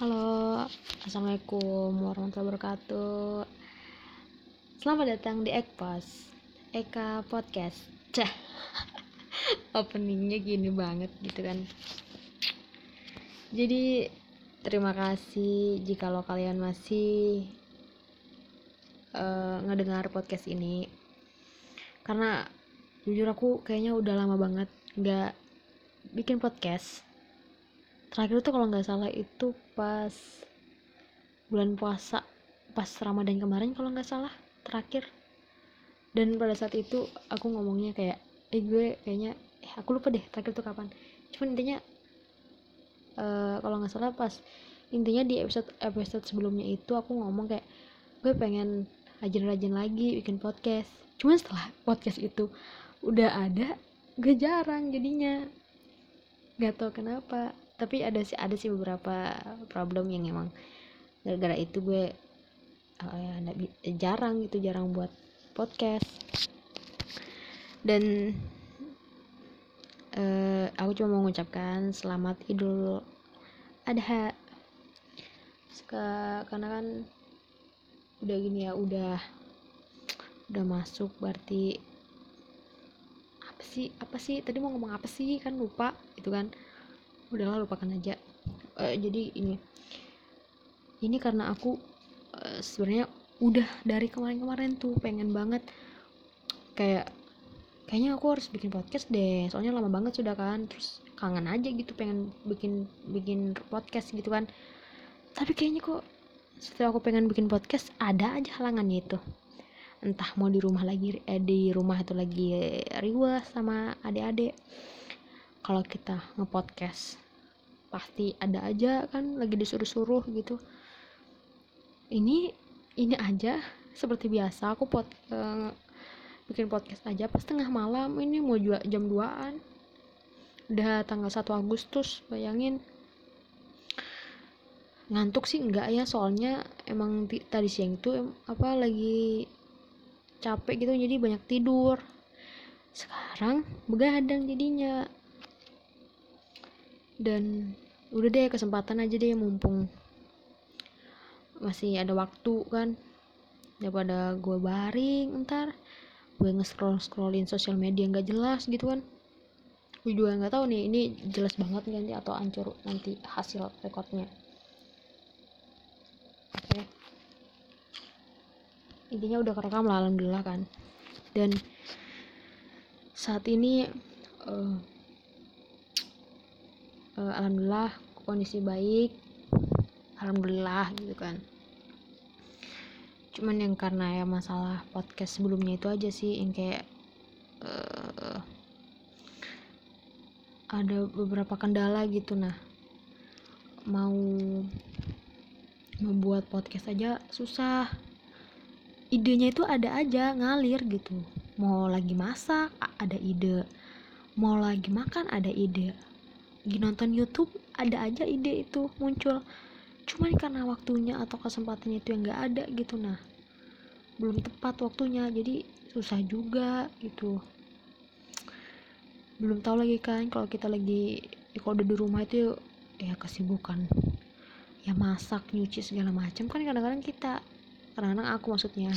Halo, Assalamualaikum warahmatullahi wabarakatuh. Selamat datang di Ekpos Eka Podcast. Cah Openingnya gini banget gitu kan. Jadi terima kasih jika lo kalian masih uh, ngedengar podcast ini. Karena jujur aku kayaknya udah lama banget nggak bikin podcast. Terakhir tuh kalau nggak salah itu pas bulan puasa pas Ramadan kemarin kalau nggak salah terakhir. Dan pada saat itu aku ngomongnya kayak eh gue kayaknya eh aku lupa deh terakhir tuh kapan. Cuman intinya uh, kalau nggak salah pas intinya di episode episode sebelumnya itu aku ngomong kayak gue pengen rajin-rajin lagi bikin podcast. Cuman setelah podcast itu udah ada gue jarang jadinya. Nggak tau kenapa tapi ada sih ada sih beberapa problem yang emang gara-gara itu gue uh, ya, jarang gitu jarang buat podcast. Dan uh, aku cuma mau mengucapkan selamat idul adha. Karena kan udah gini ya udah udah masuk berarti apa sih apa sih? Tadi mau ngomong apa sih? Kan lupa itu kan udahlah lupakan aja. Uh, jadi ini. Ini karena aku uh, sebenarnya udah dari kemarin-kemarin tuh pengen banget. Kayak kayaknya aku harus bikin podcast deh. Soalnya lama banget sudah kan. Terus kangen aja gitu pengen bikin bikin podcast gitu kan. Tapi kayaknya kok setelah aku pengen bikin podcast ada aja halangannya itu. Entah mau di rumah lagi eh, di rumah itu lagi riwah sama adik-adik kalau kita ngepodcast pasti ada aja kan lagi disuruh-suruh gitu. Ini ini aja seperti biasa aku pot uh, bikin podcast aja pas tengah malam ini mau juga jam 2an udah tanggal 1 Agustus bayangin. Ngantuk sih enggak ya soalnya emang tadi siang itu apa lagi capek gitu jadi banyak tidur. Sekarang begadang jadinya dan udah deh kesempatan aja deh mumpung masih ada waktu kan. Daripada gue baring ntar gue nge-scroll scrollin sosial media nggak jelas gitu kan. Gue juga nggak tahu nih ini jelas banget nanti atau ancur nanti hasil rekodnya oke. Okay. intinya udah kerekam lah alhamdulillah kan. Dan saat ini uh, uh, alhamdulillah kondisi baik. Alhamdulillah gitu kan. Cuman yang karena ya masalah podcast sebelumnya itu aja sih yang kayak uh, ada beberapa kendala gitu. Nah mau membuat podcast aja susah. Idenya itu ada aja ngalir gitu. Mau lagi masak ada ide. Mau lagi makan ada ide lagi nonton YouTube ada aja ide itu muncul. Cuman karena waktunya atau kesempatannya itu yang nggak ada gitu nah belum tepat waktunya jadi susah juga gitu. Belum tahu lagi kan kalau kita lagi kalau udah di rumah itu ya kesibukan ya masak nyuci segala macam. Kan kadang-kadang kita kadang-kadang aku maksudnya.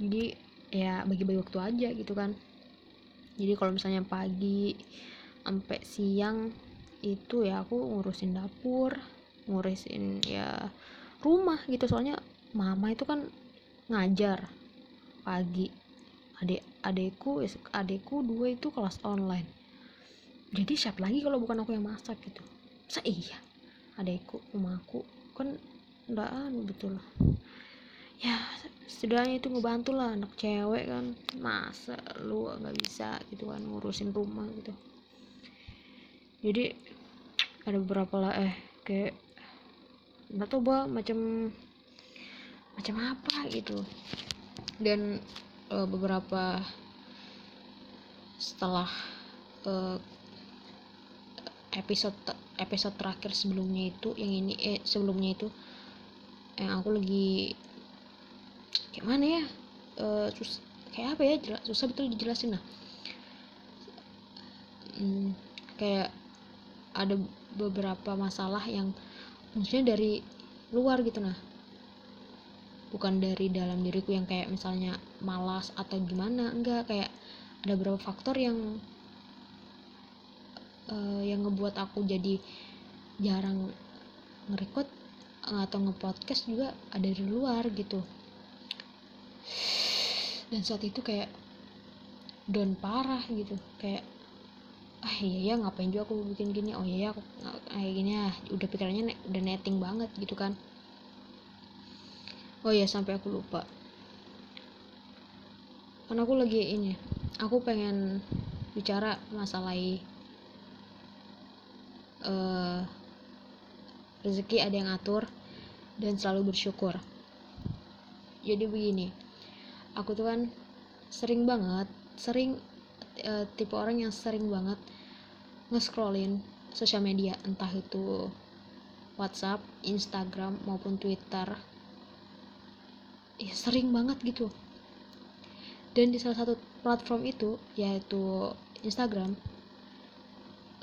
Jadi ya bagi-bagi waktu aja gitu kan. Jadi kalau misalnya pagi sampai siang itu ya aku ngurusin dapur ngurusin ya rumah gitu. Soalnya mama itu kan ngajar pagi. Adik adekku adekku dua itu kelas online. Jadi siapa lagi kalau bukan aku yang masak gitu. Saya iya? Adekku rumahku kan enggak anu betul ya setidaknya itu ngebantu lah anak cewek kan. Masa lu nggak bisa gitu kan ngurusin rumah gitu jadi ada beberapa lah eh kayak nggak tahu bah macam macam apa gitu. Dan uh, beberapa setelah uh, episode episode terakhir sebelumnya itu yang ini eh sebelumnya itu yang aku lagi kayak mana ya uh, sus kayak apa ya susah betul dijelasin lah. Hmm, kayak ada beberapa masalah yang maksudnya dari luar gitu nah. Bukan dari dalam diriku yang kayak misalnya malas atau gimana enggak. Kayak ada beberapa faktor yang uh, yang ngebuat aku jadi jarang ngerekod atau ngepodcast juga ada dari luar gitu. Dan saat itu kayak down parah gitu. Kayak ah iya ya ngapain juga aku bikin gini? Oh iya ya aku kayak gini ya udah pikirannya udah netting banget gitu kan. Oh iya sampai aku lupa. Karena aku lagi ini aku pengen bicara masalah uh, rezeki ada yang atur dan selalu bersyukur. Jadi begini aku tuh kan sering banget sering uh, tipe orang yang sering banget nge-scrollin sosial media entah itu WhatsApp, Instagram maupun Twitter. Ya sering banget gitu. Dan di salah satu platform itu yaitu Instagram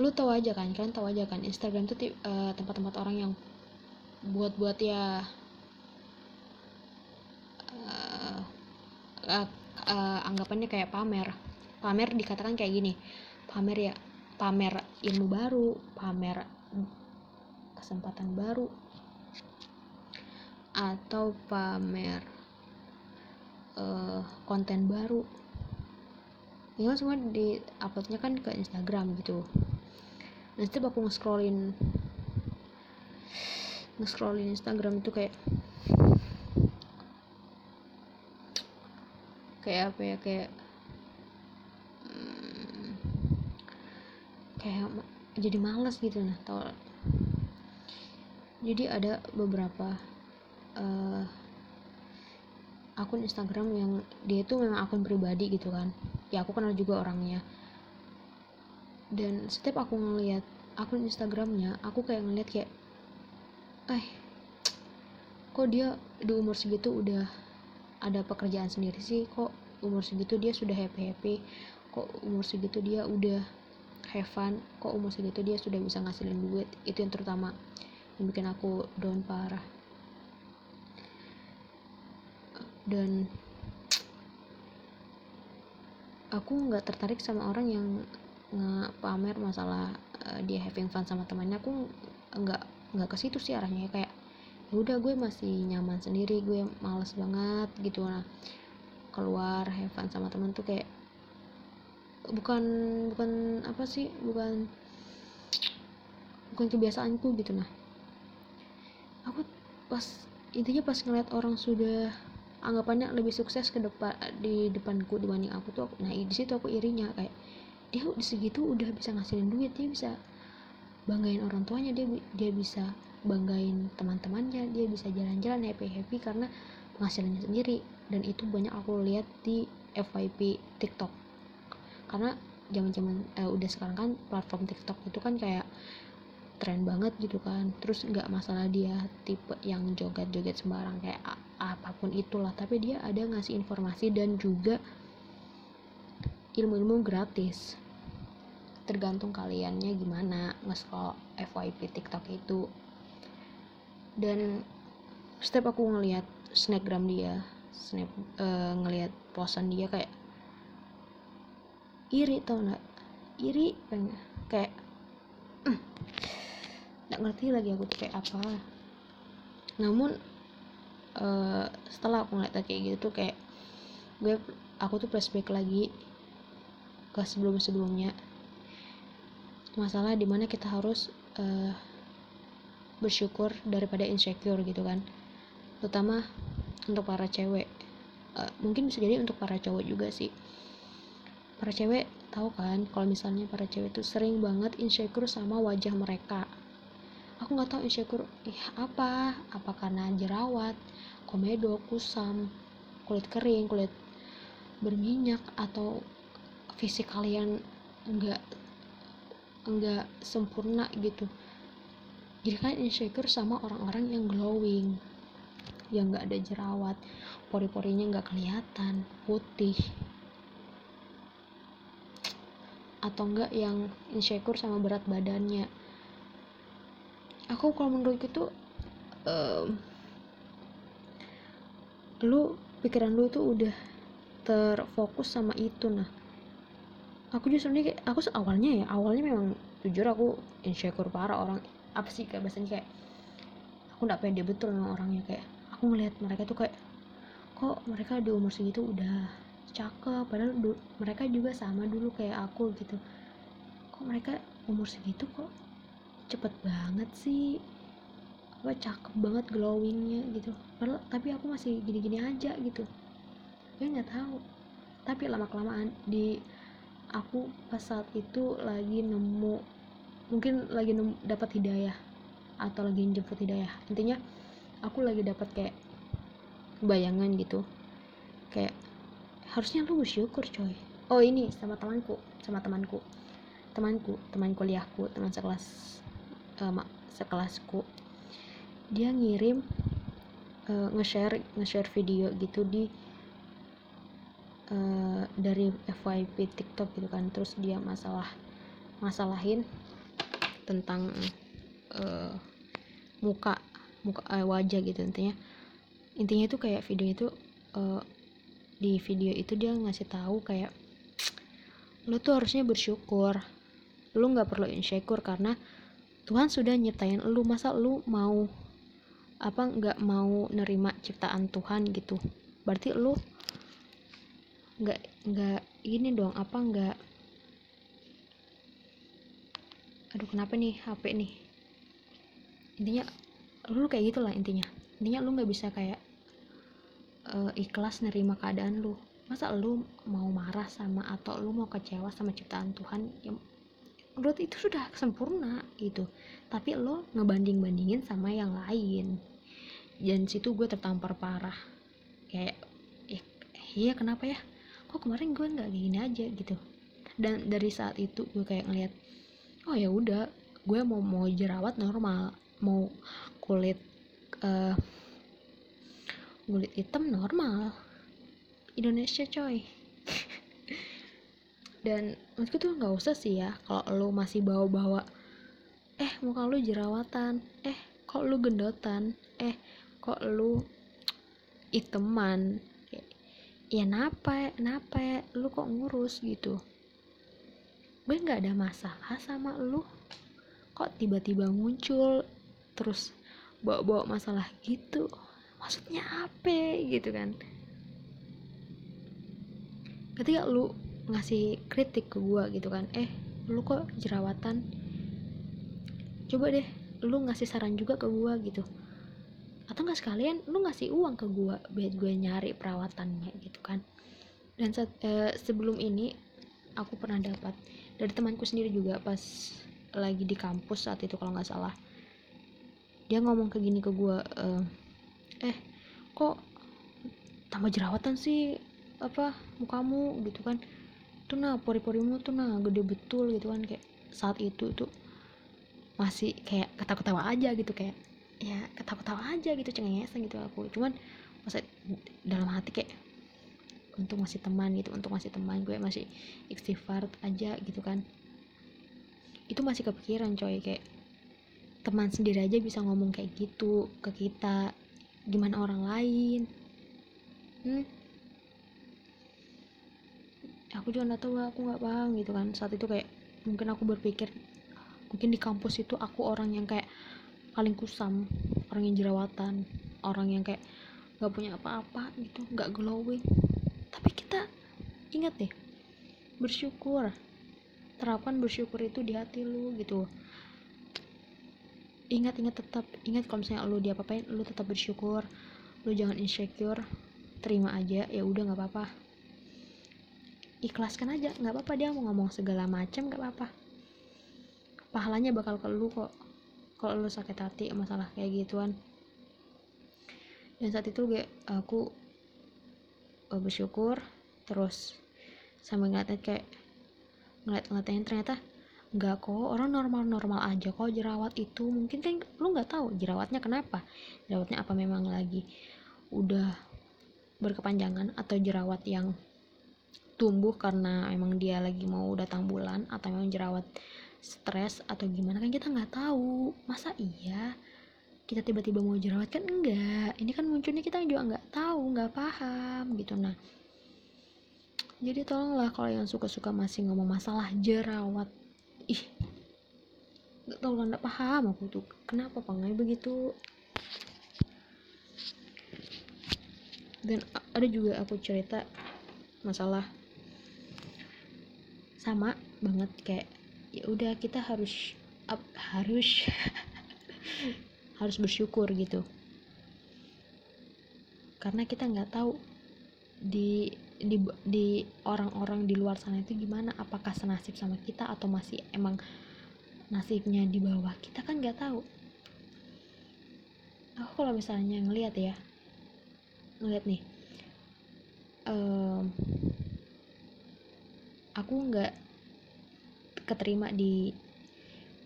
lu tahu aja kan kalian tahu aja kan Instagram itu uh, tempat-tempat orang yang buat-buat ya uh, uh, uh, anggapannya kayak pamer. Pamer dikatakan kayak gini pamer ya pamer ilmu baru pamer kesempatan baru atau pamer uh, konten baru. Ini kan semua di uploadnya kan ke Instagram gitu. Nah setiap aku nge-scrollin nge-scrollin Instagram itu kayak kayak apa ya kayak hmm, kayak jadi males gitu. Nah tau. Jadi ada beberapa uh, akun Instagram yang dia itu memang akun pribadi gitu kan. Ya aku kenal juga orangnya. Dan setiap aku ngeliat akun Instagramnya aku kayak ngeliat kayak eh kok dia di umur segitu udah ada pekerjaan sendiri sih? Kok umur segitu dia sudah happy happy kok umur segitu dia udah have fun. Kok umur segitu dia sudah bisa ngasilin duit? Itu yang terutama yang bikin aku down parah. Dan aku nggak tertarik sama orang yang nge-pamer masalah uh, dia having fun sama temannya. Aku nggak nggak ke situ sih arahnya. Kayak ya udah gue masih nyaman sendiri gue males banget gitu. Nah keluar have sama teman tuh kayak bukan bukan apa sih bukan bukan kebiasaanku gitu nah. Aku pas intinya pas ngeliat orang sudah anggapannya lebih sukses ke depan di depanku dibanding aku tuh nah di situ aku irinya kayak dia di segitu udah bisa ngasilin duit dia bisa banggain orang tuanya dia dia bisa banggain teman-temannya dia bisa jalan-jalan happy happy karena penghasilannya sendiri. Dan itu banyak aku lihat di FYP TikTok karena zaman-zaman eh, udah sekarang kan platform TikTok itu kan kayak tren banget gitu kan. Terus nggak masalah dia tipe yang joget-joget sembarang kayak apa pun itulah. Tapi dia ada ngasih informasi dan juga ilmu-ilmu gratis. Tergantung kaliannya gimana nge-scroll FYP TikTok itu. Dan setiap aku ngelihat snapgram dia snap uh, ngelihat posan dia kayak iri tau nggak? Iri pengen kayak mm, nggak ngerti lagi aku tuh kayak apa. Namun uh, setelah aku ngeliat kayak gitu tuh kayak gue aku tuh flashback lagi ke sebelum sebelumnya masalah di mana kita harus uh, bersyukur daripada insecure gitu kan. Terutama untuk para cewek. Uh, mungkin bisa jadi untuk para cowok juga sih para cewek tahu kan kalau misalnya para cewek tuh sering banget insecure sama wajah mereka. Aku nggak tahu insecure apa? Apa karena jerawat komedo kusam kulit kering kulit berminyak atau fisik kalian enggak enggak sempurna gitu. Jadi kan insecure sama orang-orang yang glowing yang enggak ada jerawat pori-porinya enggak kelihatan putih atau enggak yang insecure sama berat badannya. Aku kalau menurutku tuh um, lu pikiran lu tuh udah terfokus sama itu nah. Aku justru nih aku awalnya ya awalnya memang jujur aku insecure parah orang apa sih kayak bahasanya kayak aku nggak pede betul sama orangnya kayak aku ngelihat mereka tuh kayak kok mereka di umur segitu udah cakep padahal mereka juga sama dulu kayak aku gitu. Kok mereka umur segitu kok cepet banget sih? Apa cakep banget glowingnya gitu. Padahal tapi aku masih gini-gini aja gitu. Ya nggak tahu. Tapi lama kelamaan di aku pas saat itu lagi nemu mungkin lagi nemu dapat hidayah atau lagi jemput hidayah. Intinya aku lagi dapat kayak bayangan gitu harusnya lu bersyukur coy. Oh ini sama temanku sama temanku. Temanku teman kuliahku teman sekelas uh, sekelasku. Dia ngirim uh, nge-share nge-share video gitu di uh, dari FYP TikTok gitu kan. Terus dia masalah masalahin tentang uh, muka muka uh, wajah gitu intinya. Intinya itu kayak video itu uh, di video itu dia ngasih tahu kayak lo tuh harusnya bersyukur. Lo nggak perlu insecure karena Tuhan sudah nyiptain lu masa lu mau apa nggak mau nerima ciptaan Tuhan gitu? Berarti lu nggak nggak ini dong apa nggak aduh kenapa nih HP nih? Intinya lu kayak gitulah intinya. Intinya lu nggak bisa kayak uh, ikhlas nerima keadaan lu. Masa lu mau marah sama atau lu mau kecewa sama ciptaan Tuhan? Ya menurut itu sudah sempurna gitu. Tapi lo ngebanding bandingin sama yang lain. Dan situ gue tertampar parah. Kayak ya, iya kenapa ya? Kok kemarin gue nggak gini aja gitu. Dan dari saat itu gue kayak ngeliat oh ya udah gue mau mau jerawat normal mau kulit uh, kulit hitam normal. Indonesia coy. Dan menurutku tuh nggak usah sih ya kalau lo masih bawa-bawa eh muka lu jerawatan. Eh kok lu gendotan. Eh kok lu iteman. Ya napa napa lu kok ngurus gitu. Gue nggak ada masalah sama lu. Kok tiba-tiba muncul terus bawa-bawa masalah gitu maksudnya apa gitu kan. Ketika lu ngasih kritik ke gue gitu kan? Eh lu kok jerawatan? Coba deh lu ngasih saran juga ke gue gitu. Atau nggak sekalian lu ngasih uang ke gue biar gue nyari perawatannya gitu kan? Dan saat, e, sebelum ini aku pernah dapat dari temanku sendiri juga pas lagi di kampus saat itu kalau nggak salah. Dia ngomong ke gini ke gue e, eh kok tambah jerawatan sih apa mukamu gitu kan. Tuh nah pori-porimu tuh nah gede betul gitu kan. Kayak saat itu tuh masih kayak ketawa-ketawa aja gitu kayak ya ketawa-tawa aja gitu cengengesan gitu aku. Cuman masa dalam hati kayak untuk masih teman gitu untuk masih teman gue masih istighfar aja gitu kan. Itu masih kepikiran coy kayak teman sendiri aja bisa ngomong kayak gitu ke kita gimana orang lain? Hmm? aku juga nggak tahu aku nggak paham gitu kan. Saat itu kayak mungkin aku berpikir mungkin di kampus itu aku orang yang kayak paling kusam orang yang jerawatan orang yang kayak nggak punya apa-apa gitu nggak glowing. Tapi kita ingat deh bersyukur. Terapkan bersyukur itu di hati lu gitu ingat-ingat tetap ingat kalau misalnya lu diapa-apain lu tetap bersyukur. Lu jangan insecure terima aja ya udah nggak apa-apa. Ikhlaskan aja nggak apa-apa dia mau ngomong segala macam nggak apa-apa. Pahalanya bakal ke lu kok. Kalau lu sakit hati masalah kayak gituan. Dan saat itu gue aku uh, bersyukur terus sambil ngeliatnya kayak ngeliat-ngeliatnya ternyata nggak kok orang normal-normal aja kok jerawat itu. Mungkin kan lu nggak tahu jerawatnya kenapa. Jerawatnya apa memang lagi udah berkepanjangan atau jerawat yang tumbuh karena emang dia lagi mau datang bulan atau memang jerawat stres atau gimana kan kita nggak tahu. Masa iya kita tiba-tiba mau jerawat? Kan enggak ini kan munculnya kita juga nggak tahu nggak paham gitu. Nah jadi tolonglah kalau yang suka-suka masih ngomong masalah jerawat ih nggak tahu lah nggak paham aku tuh. Kenapa pangai begitu? Dan ada juga aku cerita masalah sama banget kayak ya udah kita harus up, harus harus bersyukur gitu. Karena kita nggak tahu di di di orang-orang di luar sana itu gimana? Apakah senasib sama kita atau masih emang nasibnya di bawah? Kita kan nggak tahu. Aku kalau misalnya ngelihat ya ngelihat nih um, aku nggak keterima di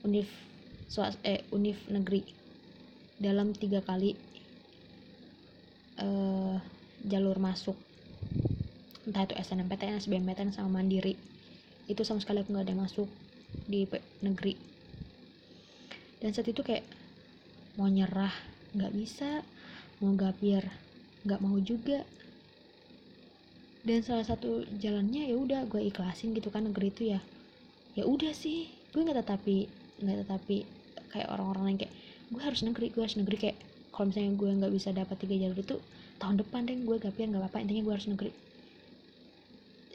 univ swas eh univ negeri dalam tiga kali uh, jalur masuk entah itu SNMPTN, SBMPTN sama Mandiri. Itu sama sekali aku nggak ada masuk di negeri. Dan saat itu kayak mau nyerah nggak bisa. Mau gapir nggak mau juga. Dan salah satu jalannya ya udah gue ikhlasin gitu kan negeri itu ya. Ya udah sih gue nggak tetapi nggak tetapi kayak orang-orang yang kayak gue harus negeri gue harus negeri. Kayak kalau misalnya gue nggak bisa dapat tiga jalur itu tahun depan deh gue gapir nggak apa-apa. Intinya gue harus negeri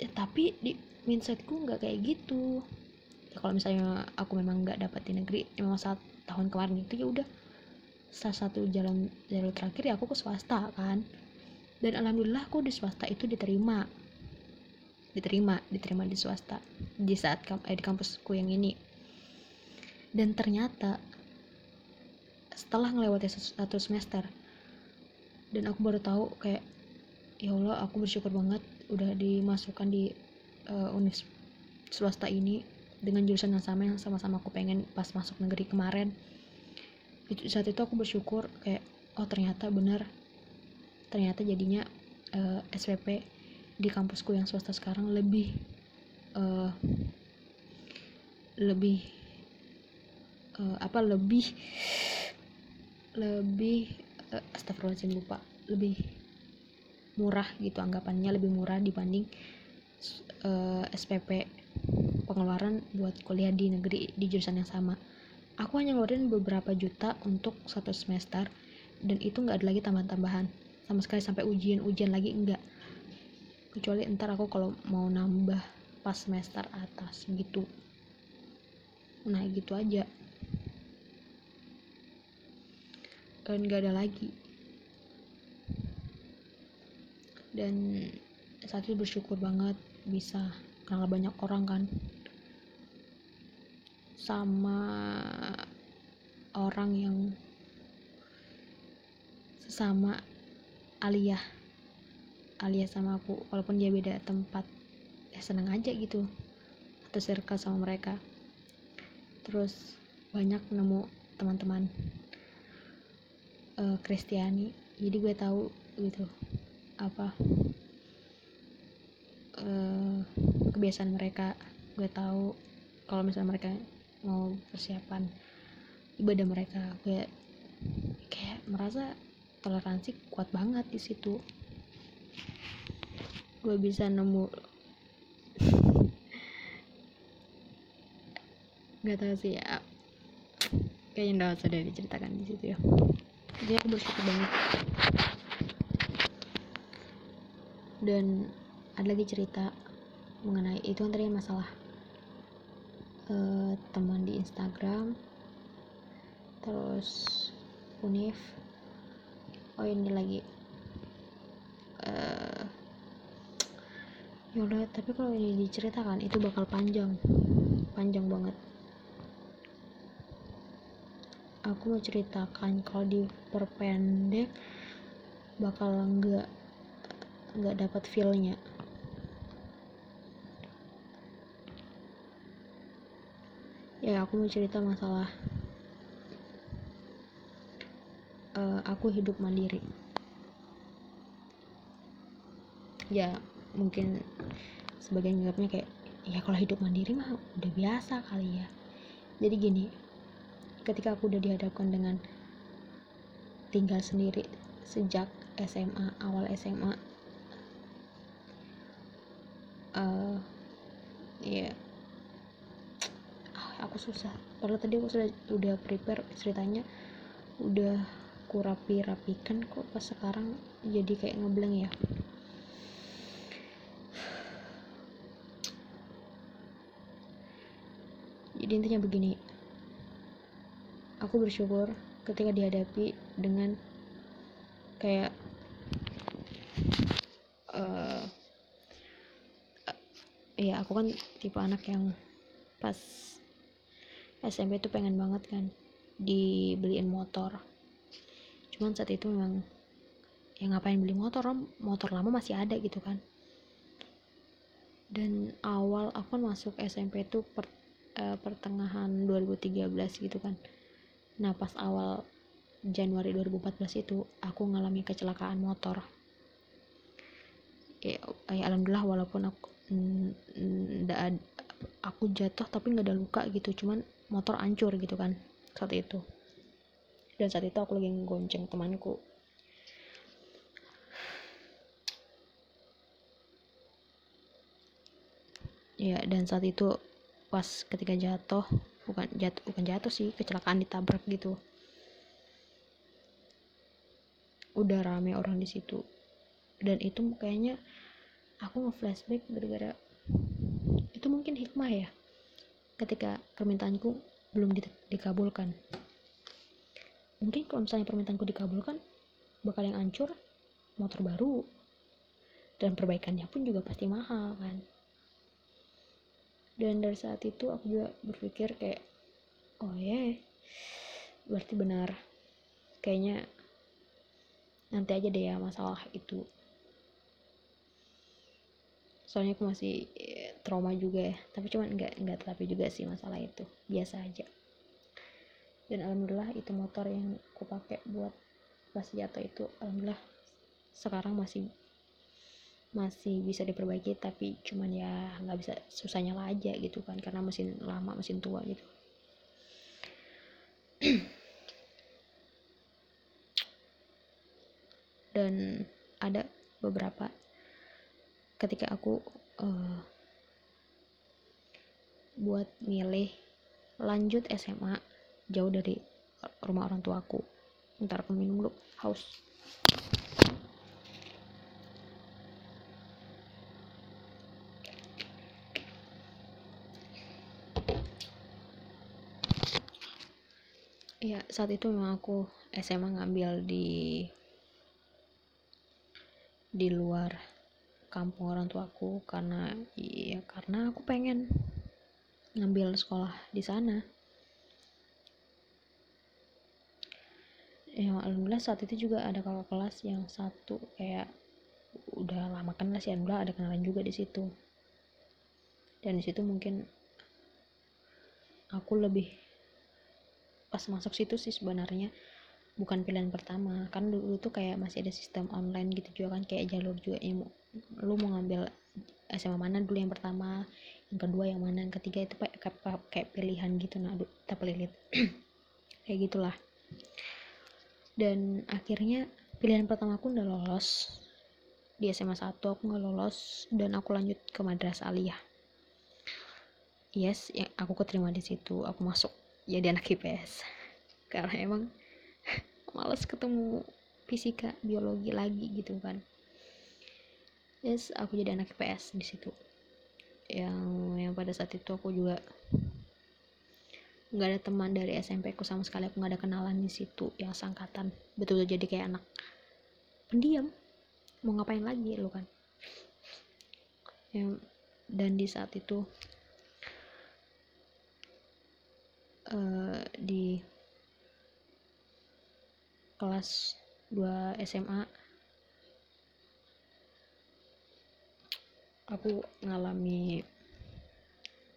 ya, tapi di mindsetku nggak kayak gitu. Ya kalau misalnya aku memang nggak dapat di negeri ya memang saat tahun kemarin itu ya udah. Salah satu jalan jalur terakhir ya aku ke swasta kan. Dan alhamdulillah aku di swasta itu diterima. Diterima diterima di swasta. Di saat eh, di kampusku yang ini. Dan ternyata setelah ngelewati satu semester dan aku baru tahu kayak ya Allah aku bersyukur banget udah dimasukkan di uh, univ swasta ini dengan jurusan yang sama yang sama-sama aku pengen pas masuk negeri kemarin. Itu saat itu aku bersyukur kayak oh ternyata benar. Ternyata jadinya uh, eh, SPP di kampusku yang swasta sekarang lebih uh, lebih uh, apa lebih lebih uh, astagfirullahaladzim lupa. Lebih murah gitu anggapannya lebih murah dibanding uh, eh, SPP pengeluaran buat kuliah di negeri di jurusan yang sama. Aku hanya ngeluarin beberapa juta untuk satu semester dan itu nggak ada lagi tambahan-tambahan sama sekali sampai ujian-ujian lagi enggak kecuali ntar aku kalau mau nambah pas semester atas gitu. Nah gitu aja. Dan gak ada lagi dan saat itu bersyukur banget bisa kenal banyak orang kan. Sama orang yang sesama Aliyah. Aliyah sama aku walaupun dia beda tempat. Ya seneng aja gitu. Atau circle sama mereka. Terus banyak nemu teman-teman uh, Kristiani. Jadi gue tahu gitu apa uh, kebiasaan mereka. Gue tahu kalau misalnya mereka mau persiapan ibadah mereka gue kayak merasa toleransi kuat banget di situ. Gue bisa nemu nggak tahu sih ya. Kayaknya nggak usah diceritakan di situ ya. Jadi aku bersyukur banget dan ada lagi cerita mengenai itu kan tadi masalah uh, teman di Instagram. Terus Unif oh ini lagi uh, yaudah tapi kalau ini diceritakan itu bakal panjang panjang banget. Aku mau ceritakan kalau diperpendek bakal enggak nggak dapat feelnya. Ya aku mau cerita masalah uh, aku hidup mandiri. Ya mungkin sebagian nganggapnya kayak ya kalau hidup mandiri mah udah biasa kali ya. Jadi gini ketika aku udah dihadapkan dengan tinggal sendiri sejak SMA awal SMA uh, ya yeah. aku susah. Padahal tadi aku sudah udah prepare ceritanya. Udah kurapi rapikan kok pas sekarang. Jadi kayak ngebleng ya. Jadi intinya begini. Aku bersyukur ketika dihadapi dengan kayak uh, ya aku kan tipe anak yang pas SMP tuh pengen banget kan dibeliin motor. Cuman saat itu memang ya ngapain beli motor motor lama masih ada gitu kan. Dan awal aku kan masuk SMP tuh per, uh, pertengahan 2013 gitu kan. Nah pas awal Januari 2014 itu aku ngalami kecelakaan motor. Ya, ya alhamdulillah walaupun aku ndak aku jatuh tapi nggak ada luka gitu cuman motor hancur gitu kan saat itu. Dan saat itu aku lagi ngonceng temanku. Ya dan saat itu pas ketika jatuh bukan jatuh bukan jatuh sih kecelakaan ditabrak gitu. Udah rame orang di situ. Dan itu kayaknya aku nge-flashback gara-gara itu mungkin hikmah ya ketika permintaanku belum di dikabulkan. Mungkin kalau misalnya permintaanku dikabulkan bakal yang hancur motor baru dan perbaikannya pun juga pasti mahal kan? Dan dari saat itu aku juga berpikir kayak oh ya yeah. berarti benar. Kayaknya nanti aja deh ya masalah itu soalnya aku masih eh, trauma juga ya. Tapi cuman nggak nggak tetapi juga sih masalah itu. Biasa aja. Dan alhamdulillah itu motor yang aku pakai buat pas jatuh itu alhamdulillah sekarang masih masih bisa diperbaiki. Tapi cuman ya nggak bisa susahnya lah aja gitu kan. Karena mesin lama mesin tua gitu. Dan ada beberapa ketika aku uh, buat milih lanjut SMA jauh dari rumah orang tuaku. Ntar aku minum dulu haus. Ya saat itu memang aku SMA ngambil di di luar kampung orang tuaku karena ya karena aku pengen ngambil sekolah di sana. Ya alhamdulillah saat itu juga ada kakak kelas yang satu kayak udah lama kenal sih alhamdulillah ada kenalan juga di situ. Dan di situ mungkin aku lebih pas masuk situ sih sebenarnya bukan pilihan pertama. Kan dulu tuh kayak masih ada sistem online gitu juga kan kayak jalur juga yang lu mau ngambil SMA mana dulu yang pertama yang kedua yang mana yang ketiga itu kayak kayak pilihan gitu nah aduh kita pelilit. Kayak gitulah. Dan akhirnya pilihan pertama aku udah lolos. Di SMA 1 aku nggak lolos dan aku lanjut ke madrasah aliyah. Yes yang aku keterima di situ aku masuk jadi anak IPS karena emang males ketemu fisika biologi lagi gitu kan yes aku jadi anak IPS di situ. Yang yang pada saat itu aku juga nggak ada teman dari SMP ku sama sekali. Aku nggak ada kenalan di situ yang sangkatan betul-betul jadi kayak anak pendiam. Mau ngapain lagi lo kan? Yang dan di saat itu uh, di kelas 2 SMA aku ngalami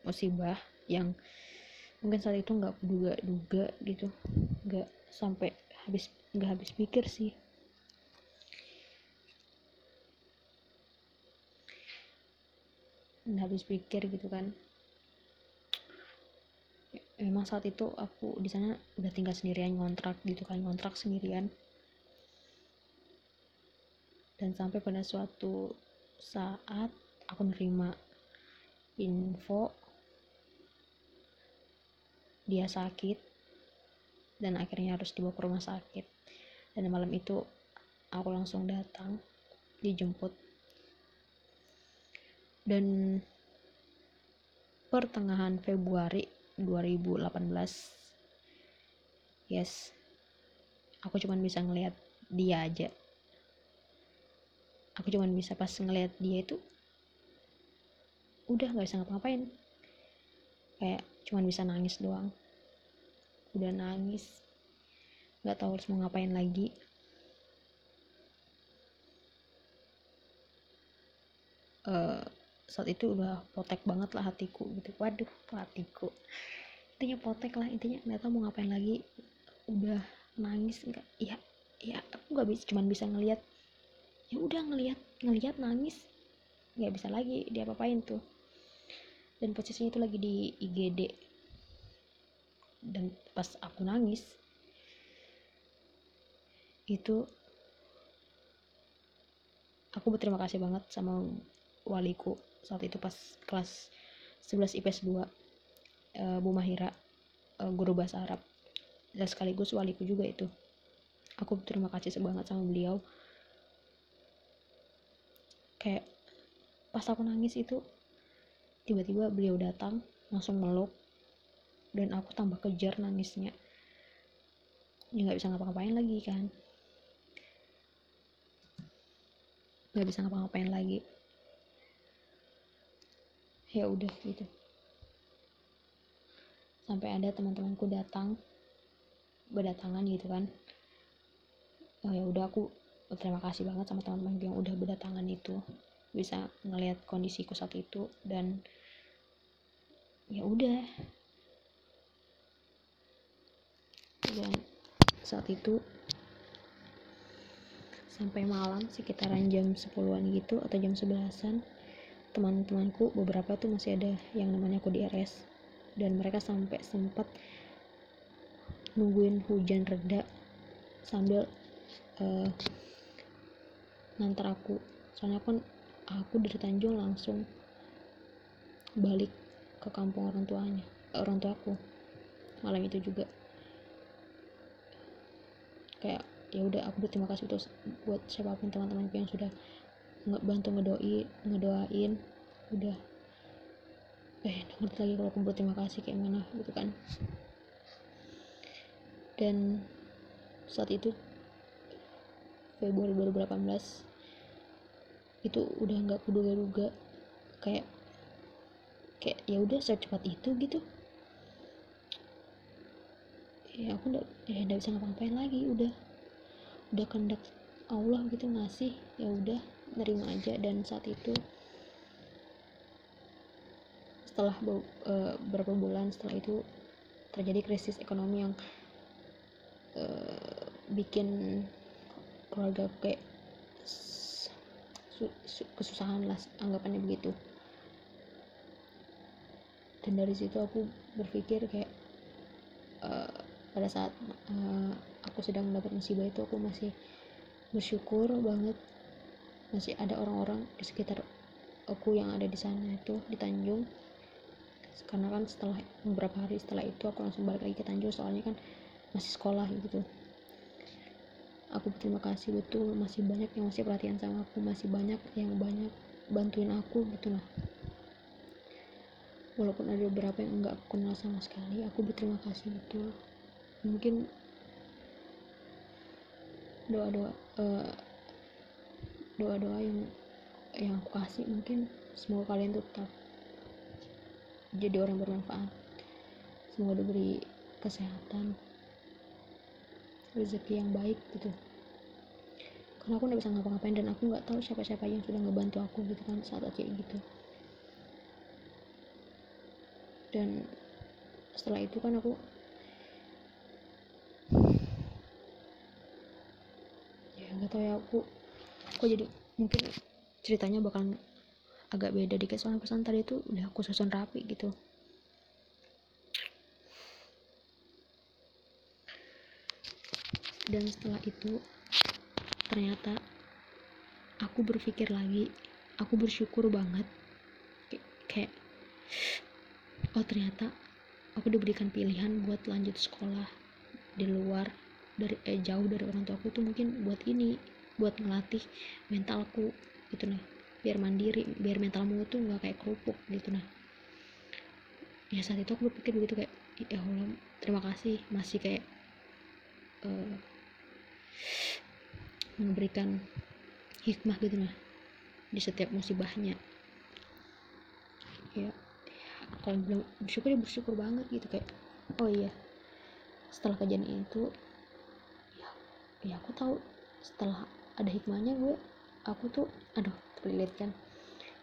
musibah yang mungkin saat itu nggak duga-duga gitu. Nggak sampai habis nggak habis pikir sih. Nggak habis pikir gitu kan. Memang saat itu aku di sana udah tinggal sendirian ngontrak gitu kan ngontrak sendirian. Dan sampai pada suatu saat aku nerima info dia sakit dan akhirnya harus dibawa ke rumah sakit. Dan malam itu aku langsung datang dijemput. Dan pertengahan Februari 2018 yes aku cuman bisa ngelihat dia aja. Aku cuman bisa pas ngelihat dia itu udah nggak bisa ngapa-ngapain. Kayak cuman bisa nangis doang. Udah nangis. Nggak tahu harus mau ngapain lagi. Uh, saat itu udah potek banget lah hatiku gitu. Waduh hatiku. Intinya potek lah intinya nggak tahu mau ngapain lagi. Udah nangis enggak ya ya aku nggak bisa cuman bisa ngelihat. Ya udah ngelihat ngelihat nangis. Nggak bisa lagi dia apain tuh dan posisinya itu lagi di IGD dan pas aku nangis itu aku berterima kasih banget sama waliku saat itu pas kelas 11 IPS 2 uh, Bu Mahira uh, guru bahasa Arab. Dan sekaligus waliku juga itu. Aku terima kasih banget sama beliau. Kayak pas aku nangis itu tiba-tiba beliau datang langsung meluk. Dan aku tambah kejar nangisnya. Ya nggak bisa ngapa-ngapain lagi kan. Nggak bisa ngapa-ngapain lagi. Ya udah gitu. Sampai ada teman-temanku datang. Berdatangan gitu kan. Oh ya udah aku terima kasih banget sama teman-teman yang udah berdatangan itu bisa ngelihat kondisiku saat itu dan ya udah. Dan saat itu sampai malam sekitaran jam 10-an gitu atau jam 11-an teman-temanku beberapa tuh masih ada yang namanya aku di RS dan mereka sampai sempat nungguin hujan reda sambil uh, aku. Soalnya kan aku dari Tanjung langsung balik ke kampung orang tuanya orang tuaku. Malam itu juga. Kayak ya udah aku berterima kasih terus buat siapa pun teman-teman yang sudah bantu ngedoi ngedoain. Udah. Eh ngerti lagi kalau aku berterima kasih kayak mana gitu kan. Dan saat itu Februari 2018 itu udah nggak kuduga-duga. Kayak kayak ya udah secepat itu gitu. Ya aku udah ya udah bisa ngapa-ngapain lagi udah. Udah kendak Allah gitu ngasih ya udah nerima aja. Dan saat itu setelah be uh, beberapa bulan setelah itu terjadi krisis ekonomi yang uh, bikin keluarga kayak kesusahan lah anggapannya begitu. Dan dari situ aku berpikir kayak uh, pada saat uh, aku sedang mendapat musibah itu aku masih bersyukur banget. Masih ada orang-orang di sekitar aku yang ada di sana itu di Tanjung. Karena kan setelah beberapa hari setelah itu aku langsung balik lagi ke Tanjung soalnya kan masih sekolah gitu aku berterima kasih betul. Masih banyak yang masih perhatian sama aku. Masih banyak yang banyak bantuin aku gitu lah walaupun ada beberapa yang enggak aku kenal sama sekali aku berterima kasih betul. Mungkin doa-doa uh, doa-doa yang yang aku kasih mungkin semoga kalian tetap jadi orang bermanfaat. Semoga diberi kesehatan rezeki yang baik gitu. Karena aku nggak bisa ngapa-ngapain dan aku nggak tahu siapa-siapa yang sudah ngebantu aku gitu kan saat kayak gitu. Dan setelah itu kan aku ya nggak tahu ya aku aku jadi mungkin ceritanya bakal agak beda dikit. Soalnya pesan tadi itu udah aku susun rapi gitu dan setelah itu ternyata aku berpikir lagi aku bersyukur banget. Kayak oh ternyata aku diberikan pilihan buat lanjut sekolah di luar dari eh, jauh dari orang tua aku tuh mungkin buat ini buat ngelatih mentalku gitu nah. Biar mandiri biar mentalmu tuh nggak kayak kerupuk gitu nah. Ya saat itu aku berpikir begitu kayak ya Allah terima kasih. Masih kayak uh, memberikan hikmah gitu nah di setiap musibahnya. Ya, kalau bilang bersyukur ya bersyukur banget gitu kayak oh iya setelah kejadian itu ya ya aku tahu setelah ada hikmahnya gue aku tuh aduh terlilit kan.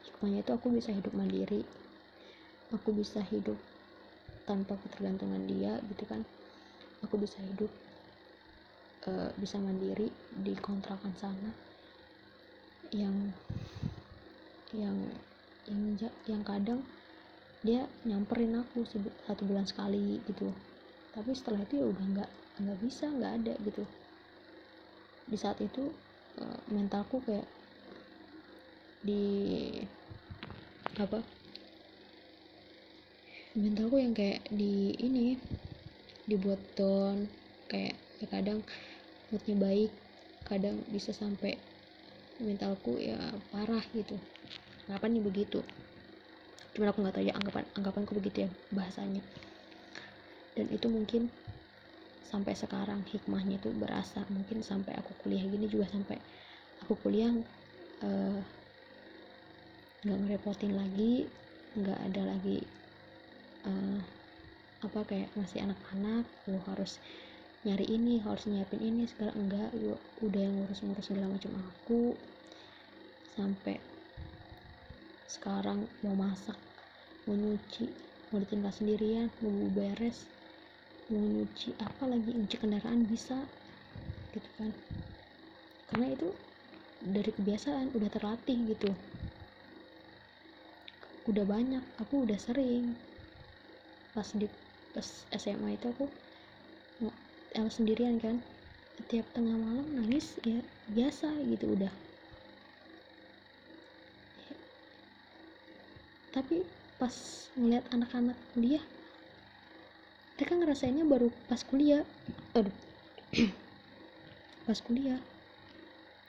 Hikmahnya itu aku bisa hidup mandiri aku bisa hidup tanpa ketergantungan dia gitu kan. Aku bisa hidup uh, bisa mandiri di kontrakan sana yang yang yang yang kadang dia nyamperin aku satu bulan sekali gitu. Tapi setelah itu ya udah nggak nggak bisa nggak ada gitu. Di saat itu uh, mentalku kayak di apa? Mentalku yang kayak di ini dibuat down kayak ya kadang moodnya baik kadang bisa sampai mentalku ya parah gitu. Anggapannya begitu? Cuma aku nggak tahu ya anggapan anggapanku begitu ya bahasanya. Dan itu mungkin sampai sekarang hikmahnya itu berasa. Mungkin sampai aku kuliah gini juga sampai aku kuliah eh, nggak uh, ngerepotin lagi nggak ada lagi uh, apa kayak masih anak-anak lu harus nyari ini harus nyiapin ini segala enggak. Lu udah yang ngurus-ngurus segala macam aku. Sampai sekarang mau masak mau nyuci mau ditinggal sendirian mau beres mau nyuci apa lagi nyuci kendaraan bisa gitu kan. Karena itu dari kebiasaan udah terlatih gitu. Udah banyak aku udah sering. Pas di pas SMA itu aku El sendirian kan. Tiap tengah malam nangis ya biasa gitu udah. Tapi pas ngeliat anak-anak kuliah mereka ngerasainnya baru pas kuliah. Aduh. Pas kuliah.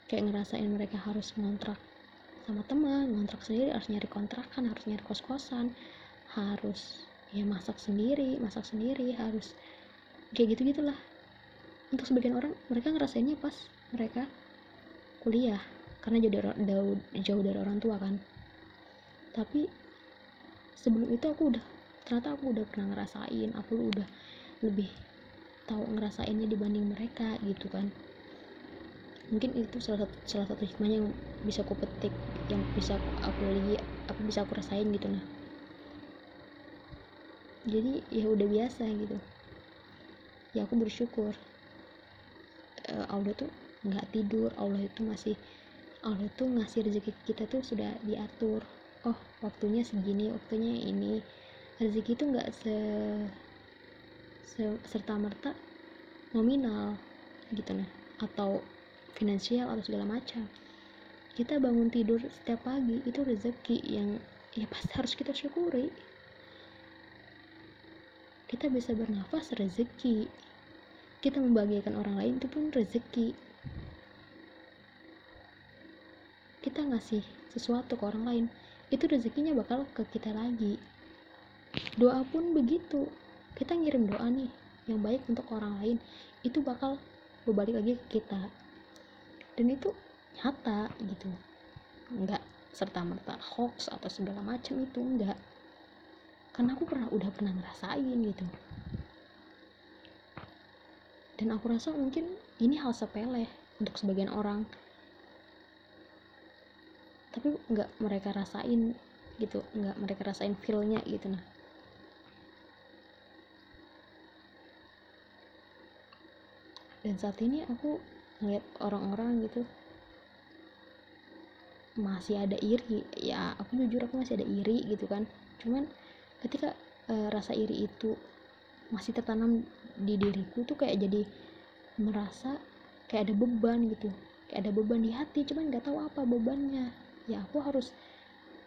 Kayak ngerasain mereka harus ngontrak sama teman ngontrak sendiri harus nyari kontrakan harus nyari kos-kosan harus ya masak sendiri masak sendiri harus kayak gitu gitulah untuk sebagian orang mereka ngerasainnya pas mereka kuliah. Karena jauh dari, jauh, dari orang tua kan. Tapi sebelum itu aku udah ternyata aku udah pernah ngerasain. Aku udah lebih tahu ngerasainnya dibanding mereka gitu kan. Mungkin itu salah satu salah satu hikmahnya yang bisa aku petik yang bisa aku lihat aku bisa aku rasain gitu nah. Jadi ya udah biasa gitu. Ya aku bersyukur uh, Allah tuh nggak tidur Allah itu masih Allah tuh ngasih rezeki kita tuh sudah diatur. Oh waktunya segini waktunya ini. Rezeki itu nggak se, se serta merta nominal gitu nah. Atau finansial atau segala macam. Kita bangun tidur setiap pagi itu rezeki yang ya pasti harus kita syukuri. Kita bisa bernafas rezeki kita membahagiakan orang lain itu pun rezeki. Kita ngasih sesuatu ke orang lain itu rezekinya bakal ke kita lagi. Doa pun begitu. Kita ngirim doa nih yang baik untuk orang lain itu bakal berbalik lagi ke kita. Dan itu nyata gitu. Nggak serta merta hoax atau segala macam itu enggak karena aku pernah udah pernah ngerasain gitu dan aku rasa mungkin ini hal sepele untuk sebagian orang. Tapi nggak mereka rasain gitu nggak mereka rasain feelnya gitu nah. Dan saat ini aku ngeliat orang-orang gitu masih ada iri. Ya aku jujur aku masih ada iri gitu kan. Cuman ketika e, rasa iri itu masih tertanam di diriku tuh kayak jadi merasa kayak ada beban gitu. Kayak ada beban di hati cuman nggak tahu apa bebannya. Ya aku harus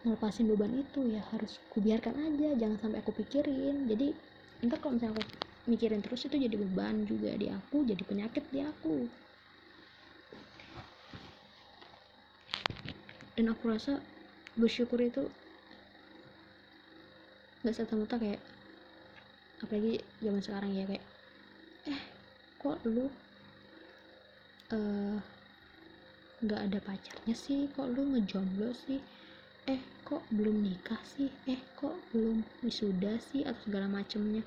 ngelepasin beban itu ya harus kubiarkan aja jangan sampai aku pikirin. Jadi entar kalau misalnya aku mikirin terus itu jadi beban juga di aku jadi penyakit di aku. Dan aku rasa bersyukur itu nggak serta-merta kayak apalagi zaman sekarang ya kayak eh kok lu eh, nggak uh, ada pacarnya sih? Kok lu ngejomblo sih? Eh kok belum nikah sih? Eh kok belum wisuda sih? Atau segala macemnya?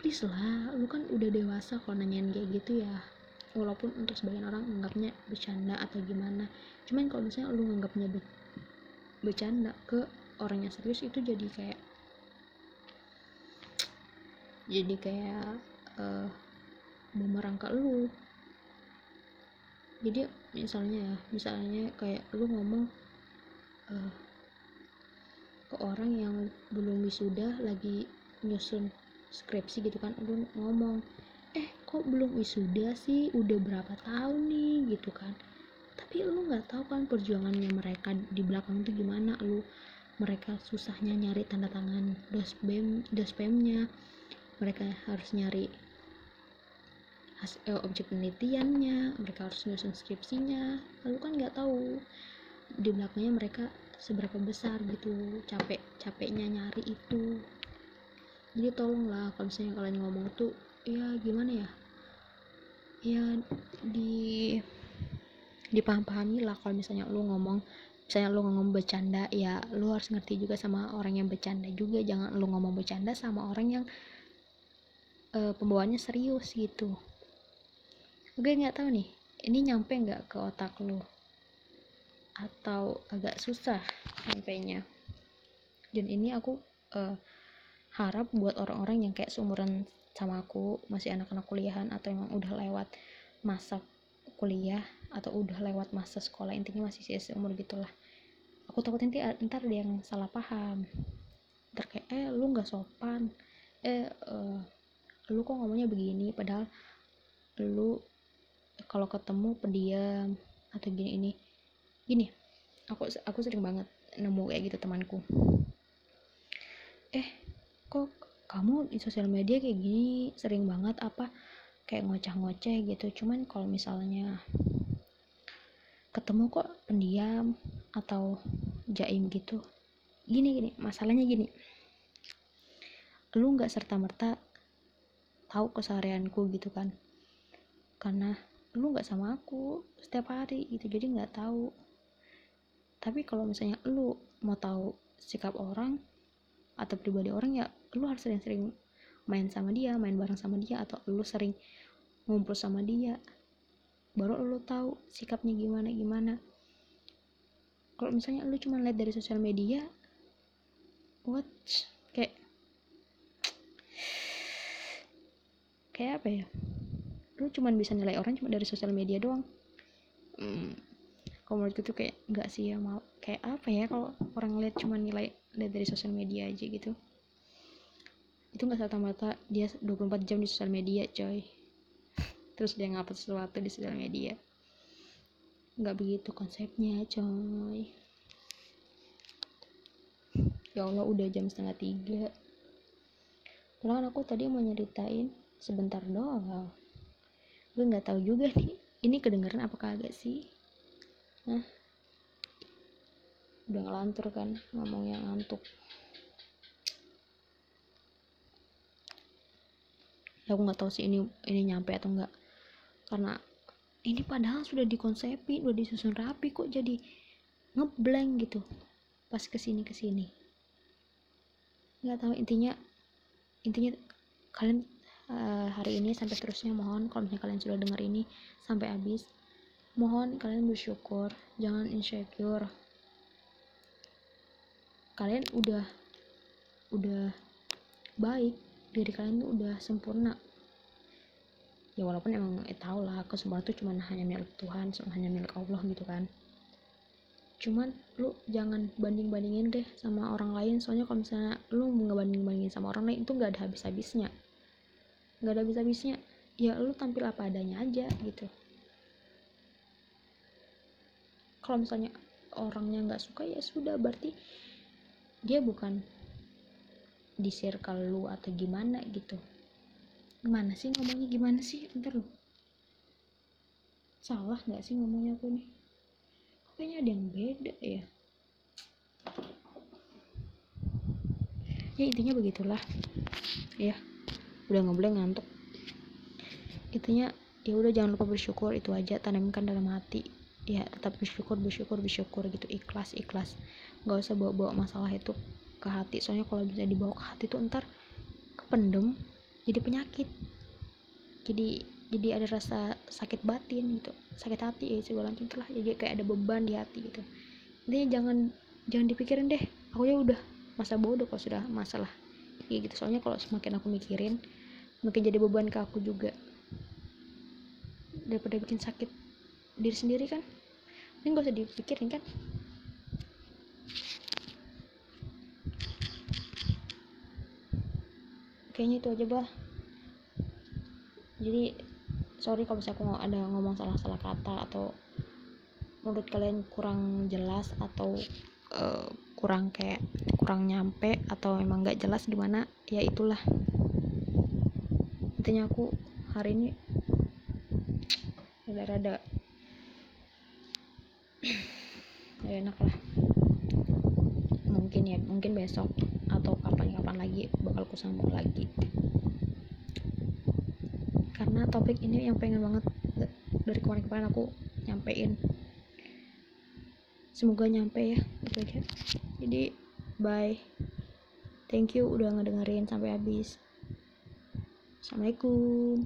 Please lah lu kan udah dewasa kalau nanyain kayak gitu ya. Walaupun untuk sebagian orang anggapnya bercanda atau gimana. Cuman kalau misalnya lu nganggapnya be bercanda ke orang yang serius itu jadi kayak jadi kayak uh, bumerang ke lu. Jadi misalnya ya misalnya kayak lu ngomong uh, ke orang yang belum wisuda lagi nyusun skripsi gitu kan lu ngomong eh kok belum wisuda sih? Udah berapa tahun nih? Gitu kan. Tapi lu nggak tahu kan perjuangannya mereka di belakang itu gimana lu mereka susahnya nyari tanda tangan dospem dospemnya mereka harus nyari has, eh, objek penelitiannya mereka harus nyusun skripsinya. Lalu kan nggak tahu di belakangnya mereka seberapa besar gitu capek capeknya nyari itu. Jadi tolonglah kalau misalnya kalian ngomong tuh ya gimana ya? Ya di dipaham-pahami lah kalau misalnya lu ngomong misalnya lu ngomong bercanda ya lu harus ngerti juga sama orang yang bercanda juga. Jangan lu ngomong bercanda sama orang yang uh, pembawaannya serius gitu. Gue nggak tahu nih ini nyampe nggak ke otak lu? Atau agak susah sampainya? Dan ini aku uh, harap buat orang-orang yang kayak seumuran sama aku masih anak-anak kuliahan atau yang udah lewat masa kuliah atau udah lewat masa sekolah intinya masih sih seumur gitulah. Aku takut nanti ntar ada yang salah paham. Kayak eh lu nggak sopan. Eh uh, lu kok ngomongnya begini? Padahal lu kalau ketemu pendiam atau gini ini gini. Aku aku sering banget nemu kayak gitu temanku. Eh kok kamu di sosial media kayak gini? Sering banget apa kayak ngoceh-ngoceh gitu. Cuman kalau misalnya ketemu kok pendiam atau jaim gitu gini gini masalahnya gini. Lu nggak serta merta tahu keseharianku gitu kan. Karena lu nggak sama aku setiap hari gitu jadi nggak tahu. Tapi kalau misalnya lu mau tahu sikap orang atau pribadi orang ya lu harus sering-sering main sama dia main bareng sama dia atau lu sering ngumpul sama dia baru lo tahu sikapnya gimana gimana. Kalau misalnya lo cuma lihat dari sosial media what kayak apa ya? Lo cuma bisa nilai orang cuma dari sosial media doang. Hmm, kalau menurut itu kayak nggak sih ya mau kayak apa ya kalau orang lihat cuma nilai lihat dari sosial media aja gitu. Itu nggak serta mata dia 24 jam di sosial media coy. Terus dia ngupload sesuatu di sosial media. Nggak begitu konsepnya coy. Ya Allah udah jam setengah tiga. Padahal aku tadi mau nyeritain sebentar doang. Gue nggak tahu juga nih ini kedengeran apa kagak sih? Hah? udah ngelantur kan ngomong yang ngantuk. Ya aku nggak tahu sih ini ini nyampe atau enggak karena ini padahal sudah dikonsepin udah disusun rapi kok jadi ngeblank gitu. Pas ke sini ke sini. Nggak tahu intinya intinya kalian uh, hari ini sampai terusnya mohon kalau misalnya kalian sudah dengar ini sampai habis mohon kalian bersyukur jangan insecure. Kalian udah udah baik diri kalian tuh udah sempurna. Ya walaupun emang eh, tau lah kesempatan itu cuma hanya milik Tuhan hanya milik Allah gitu kan. Cuman lu jangan banding bandingin deh sama orang lain soalnya kalau misalnya lu ngebanding bandingin sama orang lain itu nggak ada habis habisnya nggak ada habis habisnya ya lu tampil apa adanya aja gitu. Kalau misalnya orangnya nggak suka ya sudah. Berarti dia bukan di circle lu atau gimana gitu. Gimana sih ngomongnya? Gimana sih? Ntar lu. Salah nggak sih ngomongnya aku nih? Kayaknya ada yang beda ya. Ya intinya begitulah. Ya udah boleh ngantuk. Intinya ya udah jangan lupa bersyukur itu aja tanamkan dalam hati. Ya tetap bersyukur bersyukur bersyukur gitu ikhlas ikhlas. Nggak usah bawa bawa masalah itu ke hati. Soalnya kalau bisa dibawa ke hati tuh ntar kependem jadi penyakit. Jadi jadi ada rasa sakit batin gitu sakit hati ya segala macam lah jadi kayak ada beban di hati gitu. Intinya jangan jangan dipikirin deh aku ya udah masa bodoh kalau sudah masalah. Kayak gitu. Soalnya kalau semakin aku mikirin makin jadi beban ke aku juga. Daripada bikin sakit diri sendiri kan. Ini gak usah dipikirin kan. Kayaknya itu aja bah jadi sorry kalau misalnya aku ada ngomong salah-salah kata atau menurut kalian kurang jelas atau uh, kurang kayak kurang nyampe atau emang nggak jelas gimana ya itulah intinya aku hari ini rada-rada ya enak lah. Mungkin ya mungkin besok atau kapan-kapan lagi bakal kusambung lagi. Karena topik ini yang pengen banget dari kemarin-kemarin aku nyampein. Semoga nyampe ya jadi bye. Thank you udah ngedengerin sampai habis assalamualaikum